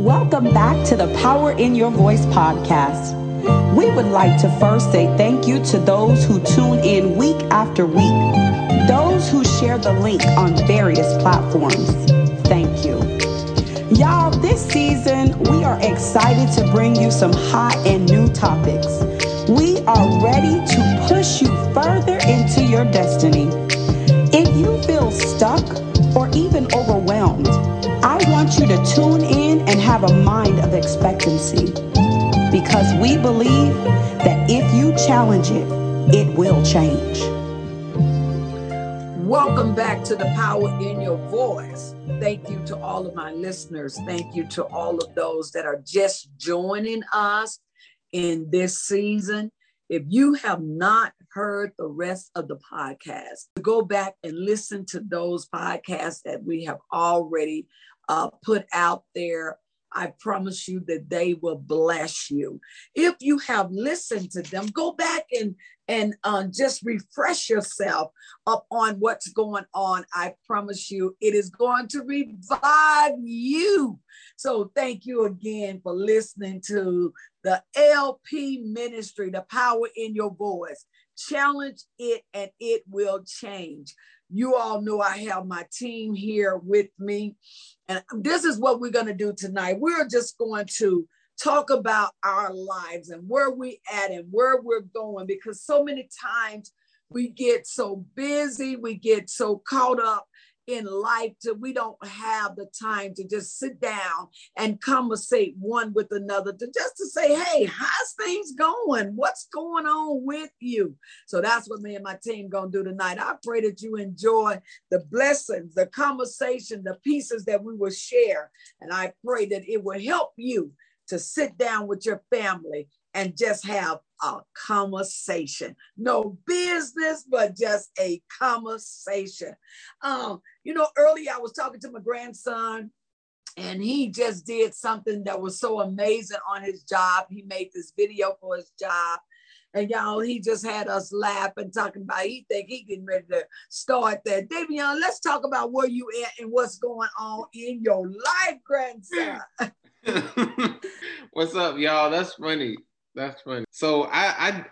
Welcome back to the Power in Your Voice podcast. We would like to first say thank you to those who tune in week after week, those who share the link on various platforms. Thank you. Y'all, this season we are excited to bring you some hot and new topics. We are ready to push you further into your destiny. If you feel stuck or even overwhelmed, want you to tune in and have a mind of expectancy because we believe that if you challenge it, it will change. Welcome back to the Power in Your Voice. Thank you to all of my listeners. Thank you to all of those that are just joining us in this season. If you have not heard the rest of the podcast, go back and listen to those podcasts that we have already uh, put out there. I promise you that they will bless you. If you have listened to them, go back and and uh, just refresh yourself up on what's going on. I promise you, it is going to revive you. So thank you again for listening to the LP ministry, the power in your voice. Challenge it and it will change. You all know I have my team here with me. And this is what we're going to do tonight. We're just going to talk about our lives and where we at and where we're going because so many times we get so busy, we get so caught up in life that we don't have the time to just sit down and conversate one with another to just to say hey how's things going what's going on with you so that's what me and my team gonna do tonight i pray that you enjoy the blessings the conversation the pieces that we will share and i pray that it will help you to sit down with your family and just have a conversation. No business, but just a conversation. Um, you know, earlier I was talking to my grandson, and he just did something that was so amazing on his job. He made this video for his job. And y'all, he just had us laughing, talking about he think he getting ready to start that. Davion, let's talk about where you at and what's going on in your life, grandson. What's up, y'all? That's funny. That's funny. So I, I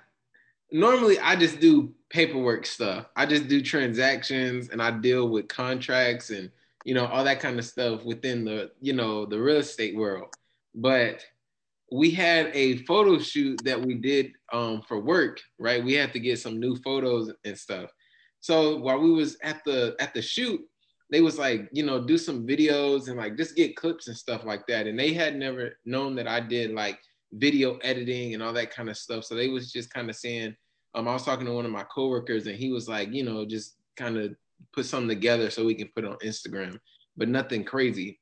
normally I just do paperwork stuff. I just do transactions and I deal with contracts and you know all that kind of stuff within the you know the real estate world. But we had a photo shoot that we did um, for work, right? We had to get some new photos and stuff. So while we was at the at the shoot, they was like, you know, do some videos and like just get clips and stuff like that. And they had never known that I did like video editing and all that kind of stuff. So they was just kind of saying, um, I was talking to one of my coworkers and he was like, you know, just kind of put something together so we can put it on Instagram, but nothing crazy.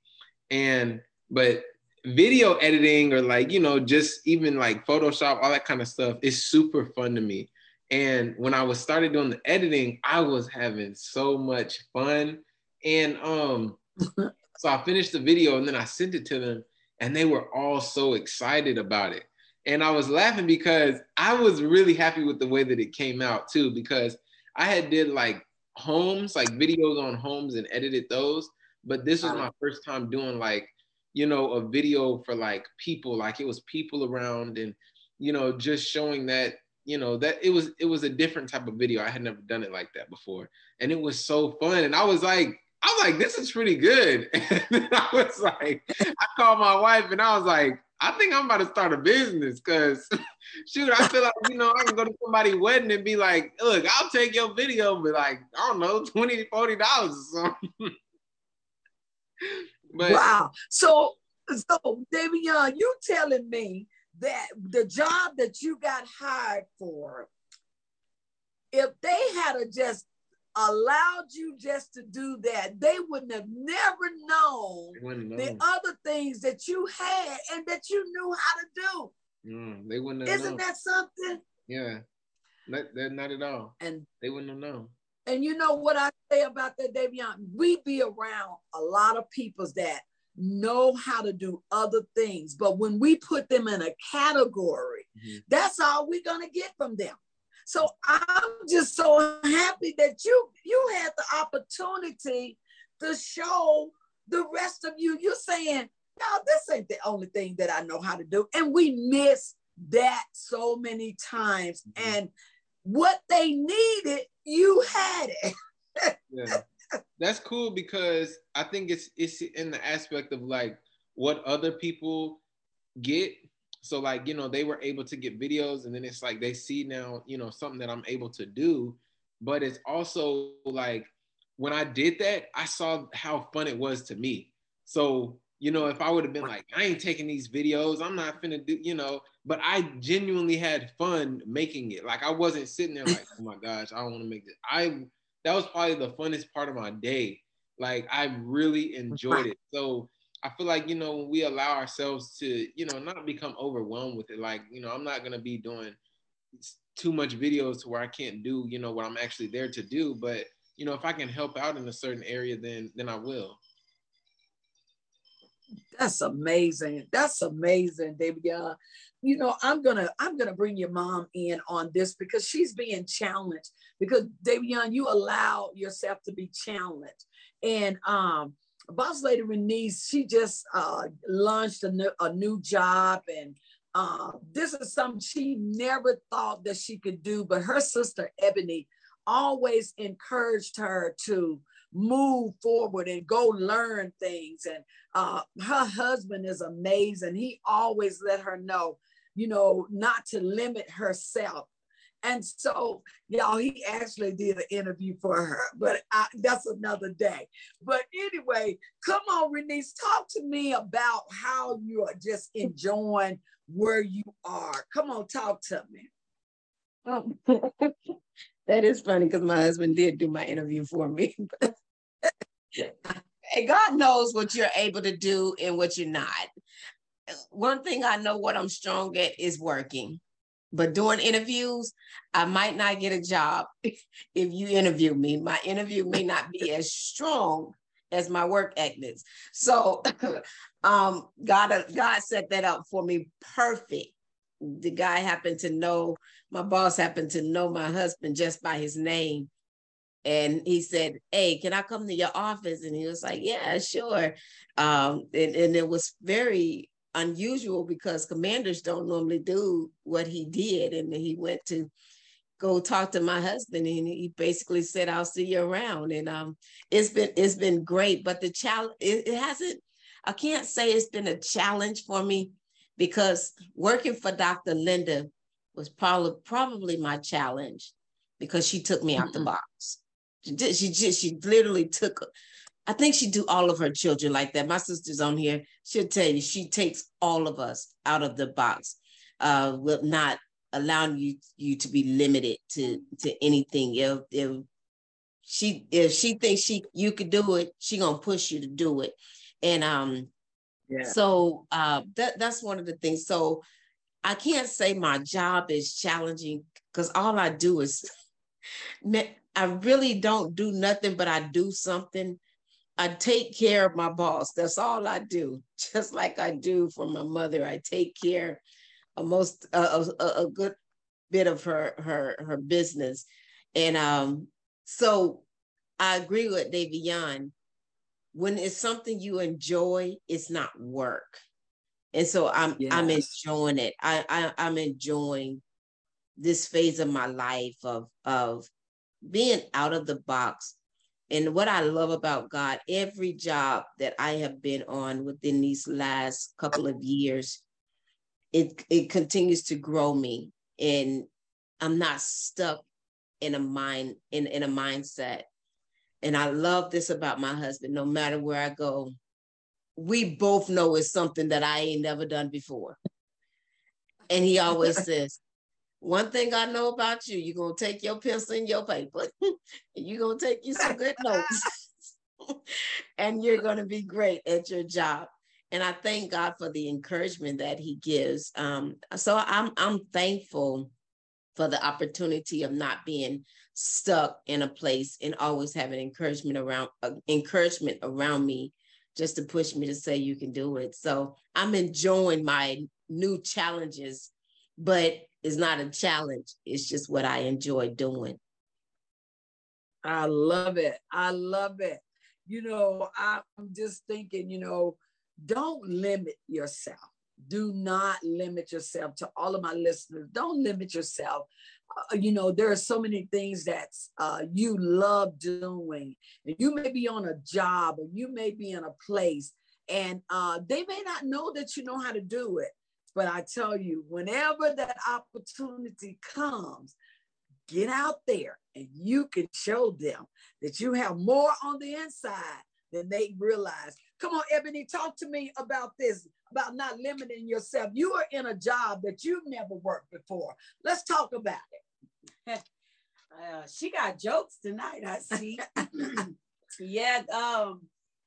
And but video editing or like, you know, just even like Photoshop, all that kind of stuff is super fun to me. And when I was started doing the editing, I was having so much fun and um, so I finished the video and then I sent it to them, and they were all so excited about it. And I was laughing because I was really happy with the way that it came out too, because I had did like homes, like videos on homes and edited those. But this was my first time doing like, you know, a video for like people, like it was people around and, you know, just showing that you know that it was it was a different type of video i had never done it like that before and it was so fun and i was like I'm like, this is pretty good. And I was like, I called my wife and I was like, I think I'm about to start a business because shoot, I feel like, you know, I can go to somebody's wedding and be like, look, I'll take your video, but like, I don't know, 20 $40 or something. but wow. So so Davion, you telling me that the job that you got hired for, if they had a just allowed you just to do that, they wouldn't have never known the other things that you had and that you knew how to do. Mm, they wouldn't Isn't known. that something? Yeah, not, not at all. And they wouldn't have known. And you know what I say about that, Davion? We be around a lot of peoples that know how to do other things, but when we put them in a category, mm-hmm. that's all we're gonna get from them. So I'm just so happy that you you had the opportunity to show the rest of you. You're saying, no, this ain't the only thing that I know how to do. And we miss that so many times. Mm-hmm. And what they needed, you had it. yeah. That's cool because I think it's it's in the aspect of like what other people get. So like, you know, they were able to get videos and then it's like they see now, you know, something that I'm able to do. But it's also like when I did that, I saw how fun it was to me. So, you know, if I would have been like, I ain't taking these videos, I'm not finna do, you know, but I genuinely had fun making it. Like I wasn't sitting there like, oh my gosh, I don't want to make this. I that was probably the funnest part of my day. Like I really enjoyed it. So I feel like, you know, when we allow ourselves to, you know, not become overwhelmed with it, like, you know, I'm not gonna be doing too much videos to where I can't do, you know, what I'm actually there to do. But, you know, if I can help out in a certain area, then then I will. That's amazing. That's amazing, David. Yeah. You know, I'm gonna I'm gonna bring your mom in on this because she's being challenged. Because Davion, you allow yourself to be challenged. And um, boss lady Renise, she just uh launched a new, a new job and uh, this is something she never thought that she could do, but her sister Ebony always encouraged her to move forward and go learn things. And uh, her husband is amazing. He always let her know, you know, not to limit herself. And so, y'all, he actually did an interview for her, but I, that's another day. But anyway, come on, Renise, talk to me about how you are just enjoying where you are. Come on, talk to me. Oh, that is funny because my husband did do my interview for me. and God knows what you're able to do and what you're not. One thing I know what I'm strong at is working. But doing interviews, I might not get a job if you interview me. My interview may not be as strong as my work ethics. So um, God, God set that up for me perfect. The guy happened to know, my boss happened to know my husband just by his name and he said, "Hey, can I come to your office?" And he was like, "Yeah, sure." Um, and, and it was very unusual because commanders don't normally do what he did, and he went to go talk to my husband, and he basically said, "I'll see you around." And um, it's been it's been great, but the challenge it, it hasn't. I can't say it's been a challenge for me because working for Dr. Linda was probably probably my challenge because she took me out the box. She, She just she literally took. I think she do all of her children like that. My sister's on here. She'll tell you she takes all of us out of the box, uh, with not allowing you you to be limited to to anything. If if she if she thinks she you could do it, she gonna push you to do it. And um, yeah. So uh, that that's one of the things. So I can't say my job is challenging because all I do is I really don't do nothing, but I do something. I take care of my boss. That's all I do. Just like I do for my mother, I take care of most uh, a, a good bit of her her her business, and um, so I agree with Davion. When it's something you enjoy, it's not work, and so I'm yes. I'm enjoying it. I, I I'm enjoying this phase of my life of of being out of the box. And what I love about God, every job that I have been on within these last couple of years, it, it continues to grow me. And I'm not stuck in a mind, in, in a mindset. And I love this about my husband, no matter where I go, we both know it's something that I ain't never done before. And he always says, one thing I know about you, you're gonna take your pencil and your paper, and you're gonna take you some good notes, and you're gonna be great at your job. And I thank God for the encouragement that He gives. Um, so I'm I'm thankful for the opportunity of not being stuck in a place and always having encouragement around uh, encouragement around me just to push me to say you can do it. So I'm enjoying my new challenges, but it's not a challenge. It's just what I enjoy doing. I love it. I love it. You know, I'm just thinking, you know, don't limit yourself. Do not limit yourself to all of my listeners. Don't limit yourself. Uh, you know, there are so many things that uh, you love doing. And you may be on a job or you may be in a place and uh, they may not know that you know how to do it. But I tell you, whenever that opportunity comes, get out there and you can show them that you have more on the inside than they realize. Come on, Ebony, talk to me about this, about not limiting yourself. You are in a job that you've never worked before. Let's talk about it. uh, she got jokes tonight, I see. yeah, um,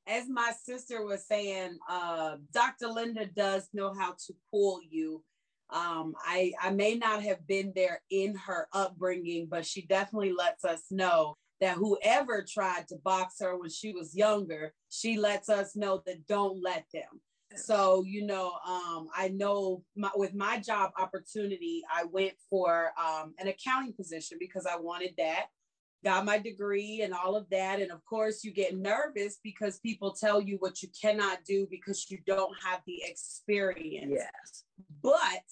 as my sister was saying, uh, Dr. Linda does know how to pull you. Um, I, I may not have been there in her upbringing, but she definitely lets us know that whoever tried to box her when she was younger, she lets us know that don't let them. So, you know, um, I know my, with my job opportunity, I went for um, an accounting position because I wanted that got my degree and all of that. And of course, you get nervous because people tell you what you cannot do because you don't have the experience. Yes. But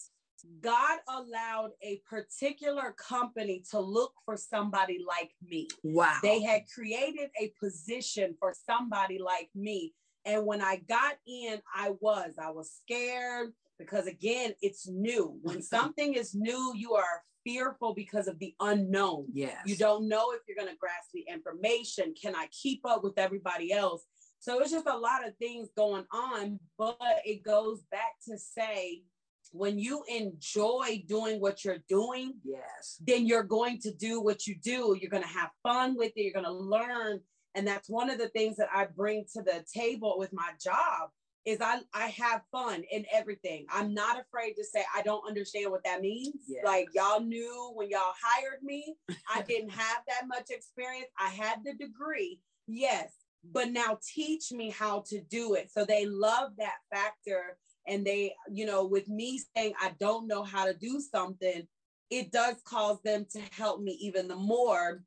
God allowed a particular company to look for somebody like me. Wow. They had created a position for somebody like me. And when I got in, I was, I was scared because again, it's new. When something is new, you are fearful because of the unknown. Yes. You don't know if you're going to grasp the information. Can I keep up with everybody else? So it's just a lot of things going on, but it goes back to say, when you enjoy doing what you're doing, yes, then you're going to do what you do. You're going to have fun with it. You're going to learn. And that's one of the things that I bring to the table with my job is I I have fun in everything. I'm not afraid to say I don't understand what that means. Yes. Like y'all knew when y'all hired me, I didn't have that much experience. I had the degree, yes, but now teach me how to do it. So they love that factor and they, you know, with me saying I don't know how to do something, it does cause them to help me even the more.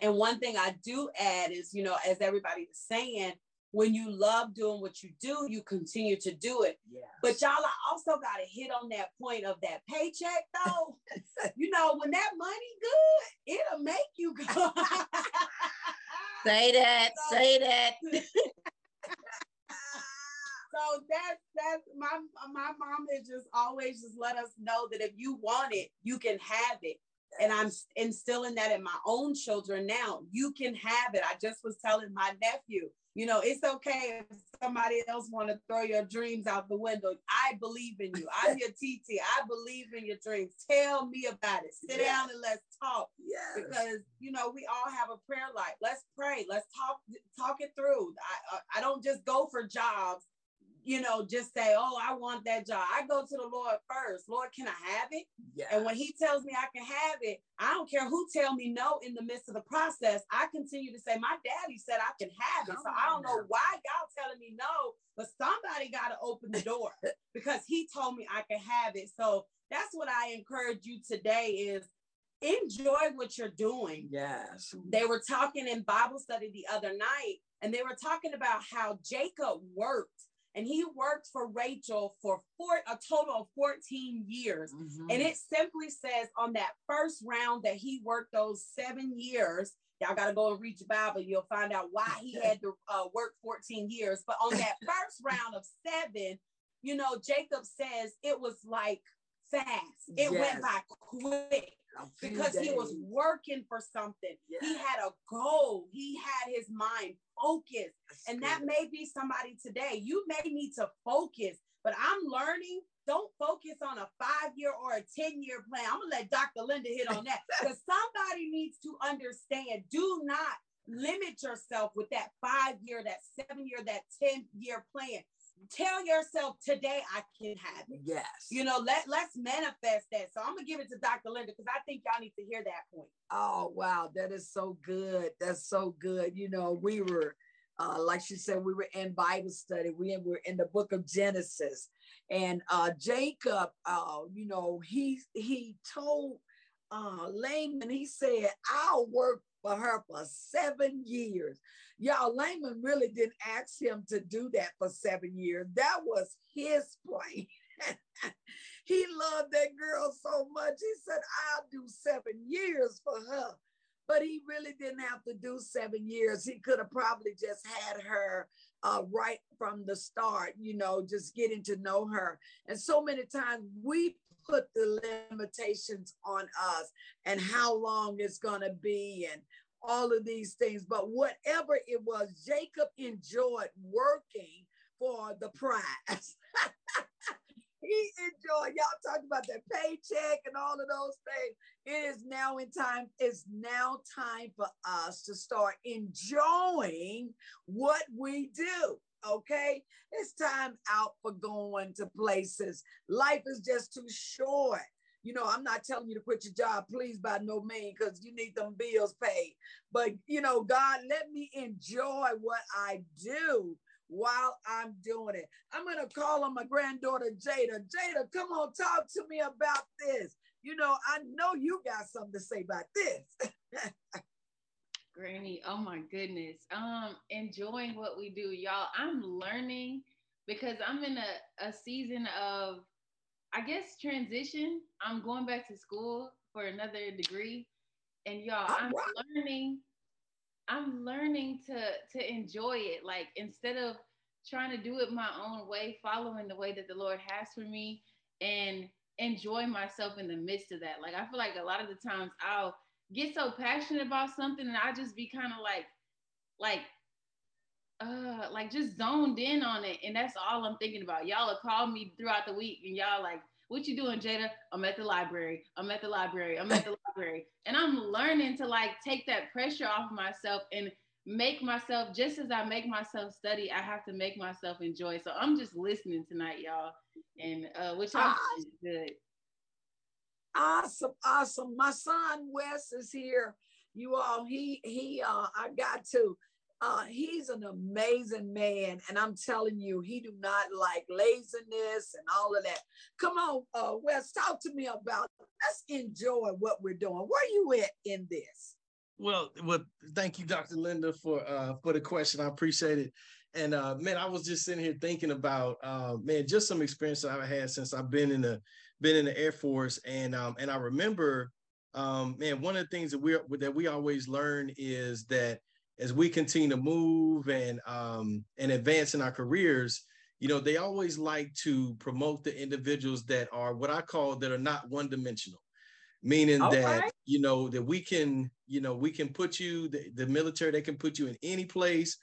And one thing I do add is, you know, as everybody is saying, when you love doing what you do, you continue to do it. Yes. But y'all, I also got to hit on that point of that paycheck, though. you know, when that money good, it'll make you go. say that, so, say that. so that's that's my my mom has just always just let us know that if you want it, you can have it. And I'm instilling that in my own children now. You can have it. I just was telling my nephew, you know, it's okay if somebody else want to throw your dreams out the window. I believe in you. I'm your TT. I believe in your dreams. Tell me about it. Sit yes. down and let's talk. Yes. Because you know we all have a prayer life. Let's pray. Let's talk talk it through. I I don't just go for jobs you know, just say, oh, I want that job. I go to the Lord first. Lord, can I have it? Yes. And when he tells me I can have it, I don't care who tell me no in the midst of the process. I continue to say, my daddy said I can have it. So I don't know why y'all telling me no, but somebody got to open the door because he told me I can have it. So that's what I encourage you today is enjoy what you're doing. Yes. They were talking in Bible study the other night and they were talking about how Jacob worked and he worked for Rachel for four, a total of 14 years. Mm-hmm. And it simply says on that first round that he worked those seven years. Y'all got to go and read your Bible. You'll find out why he had to uh, work 14 years. But on that first round of seven, you know, Jacob says it was like fast. It yes. went by quick because days. he was working for something. Yes. He had a goal. He had his mind focused. That's and good. that may be somebody today. You may need to focus, but I'm learning. Don't focus on a five year or a 10 year plan. I'm going to let Dr. Linda hit on that because somebody needs to understand do not limit yourself with that five year, that seven year, that 10 year plan tell yourself today I can have it. Yes. You know, let let's manifest that. So I'm gonna give it to Dr. Linda because I think y'all need to hear that point. Oh wow, that is so good. That's so good. You know, we were uh, like she said, we were in Bible study. We were in the book of Genesis, and uh, Jacob, uh, you know, he he told uh, Laban, he said, "I'll work for her for seven years. Y'all, Laban really didn't ask him to do that for seven years. That was his plan. he loved that girl so much. He said, I'll do seven years for her. But he really didn't have to do seven years. He could have probably just had her uh, right from the start, you know, just getting to know her. And so many times we put the limitations on us and how long it's going to be and all of these things. But whatever it was, Jacob enjoyed working for the prize. he enjoyed y'all talking about that paycheck and all of those things. It is now in time, it's now time for us to start enjoying what we do. Okay, it's time out for going to places. Life is just too short. You know, I'm not telling you to quit your job, please, by no means, because you need them bills paid. But, you know, God, let me enjoy what I do while I'm doing it. I'm going to call on my granddaughter, Jada. Jada, come on, talk to me about this. You know, I know you got something to say about this. Granny, oh my goodness. Um, enjoying what we do, y'all. I'm learning because I'm in a, a season of, I guess, transition. I'm going back to school for another degree. And y'all, I'm learning, I'm learning to to enjoy it. Like instead of trying to do it my own way, following the way that the Lord has for me and enjoy myself in the midst of that. Like I feel like a lot of the times I'll get so passionate about something and I just be kind of like, like, uh, like just zoned in on it. And that's all I'm thinking about. Y'all will call me throughout the week and y'all like, what you doing, Jada? I'm at the library. I'm at the library. I'm at the library. And I'm learning to like take that pressure off of myself and make myself just as I make myself study, I have to make myself enjoy. So I'm just listening tonight, y'all. And uh which I'm ah. good. Awesome, awesome. My son Wes is here. You all, he he uh I got to uh he's an amazing man and I'm telling you he do not like laziness and all of that. Come on, uh Wes, talk to me about let's enjoy what we're doing. Where you at in this? Well, well, thank you, Dr. Linda, for uh for the question. I appreciate it. And uh, man, I was just sitting here thinking about uh, man, just some experience that I've had since I've been in the been in the Air Force, and um, and I remember, um, man, one of the things that we that we always learn is that as we continue to move and um, and advance in our careers, you know, they always like to promote the individuals that are what I call that are not one dimensional meaning okay. that you know that we can you know we can put you the, the military they can put you in any place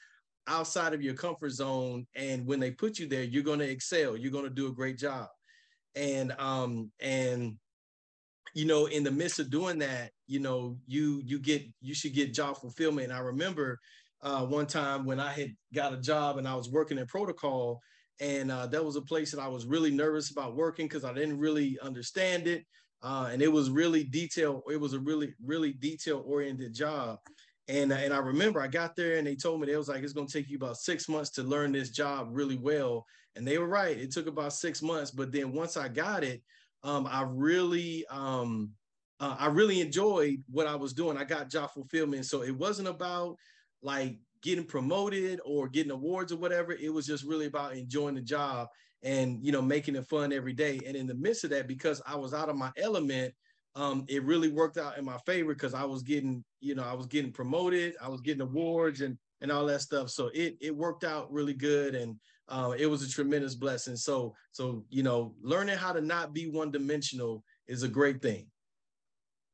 outside of your comfort zone and when they put you there you're going to excel. You're going to do a great job and um and you know in the midst of doing that you know you you get you should get job fulfillment. And i remember uh one time when i had got a job and i was working in protocol and uh, that was a place that i was really nervous about working because i didn't really understand it. Uh, and it was really detail it was a really really detail oriented job. And, and I remember I got there and they told me they was like, it's going to take you about six months to learn this job really well. And they were right. It took about six months. But then once I got it, um, I really, um, uh, I really enjoyed what I was doing. I got job fulfillment. So it wasn't about like getting promoted or getting awards or whatever. It was just really about enjoying the job and, you know, making it fun every day. And in the midst of that, because I was out of my element, um, it really worked out in my favor because I was getting, you know, I was getting promoted, I was getting awards and and all that stuff. So it it worked out really good, and uh, it was a tremendous blessing. So so you know, learning how to not be one dimensional is a great thing.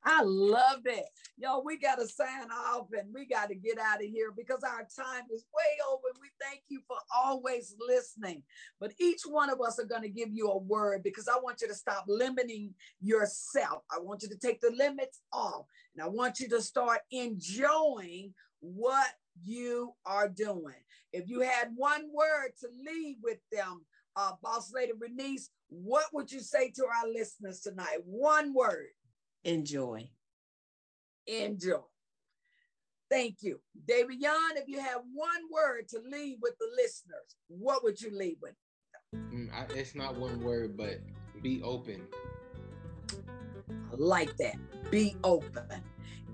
I love that. Yo, we got to sign off and we got to get out of here because our time is way over. We thank you for always listening. But each one of us are going to give you a word because I want you to stop limiting yourself. I want you to take the limits off and I want you to start enjoying what you are doing. If you had one word to leave with them, uh, Boss Lady Renise, what would you say to our listeners tonight? One word. Enjoy. Enjoy. Thank you. Davion, if you have one word to leave with the listeners, what would you leave with? Mm, I, it's not one word, but be open. I like that. Be open.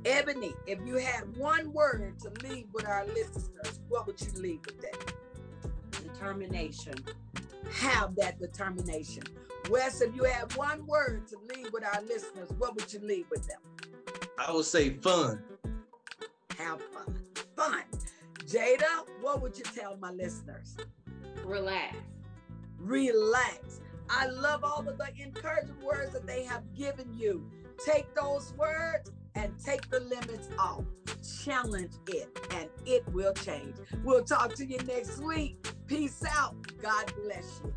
Ebony, if you had one word to leave with our listeners, what would you leave with them? Determination. Have that determination. Wes, if you had one word to leave with our listeners, what would you leave with them? I would say fun. Have fun. Fun. Jada, what would you tell my listeners? Relax. Relax. I love all of the encouraging words that they have given you. Take those words and take the limits off. Challenge it, and it will change. We'll talk to you next week. Peace out. God bless you.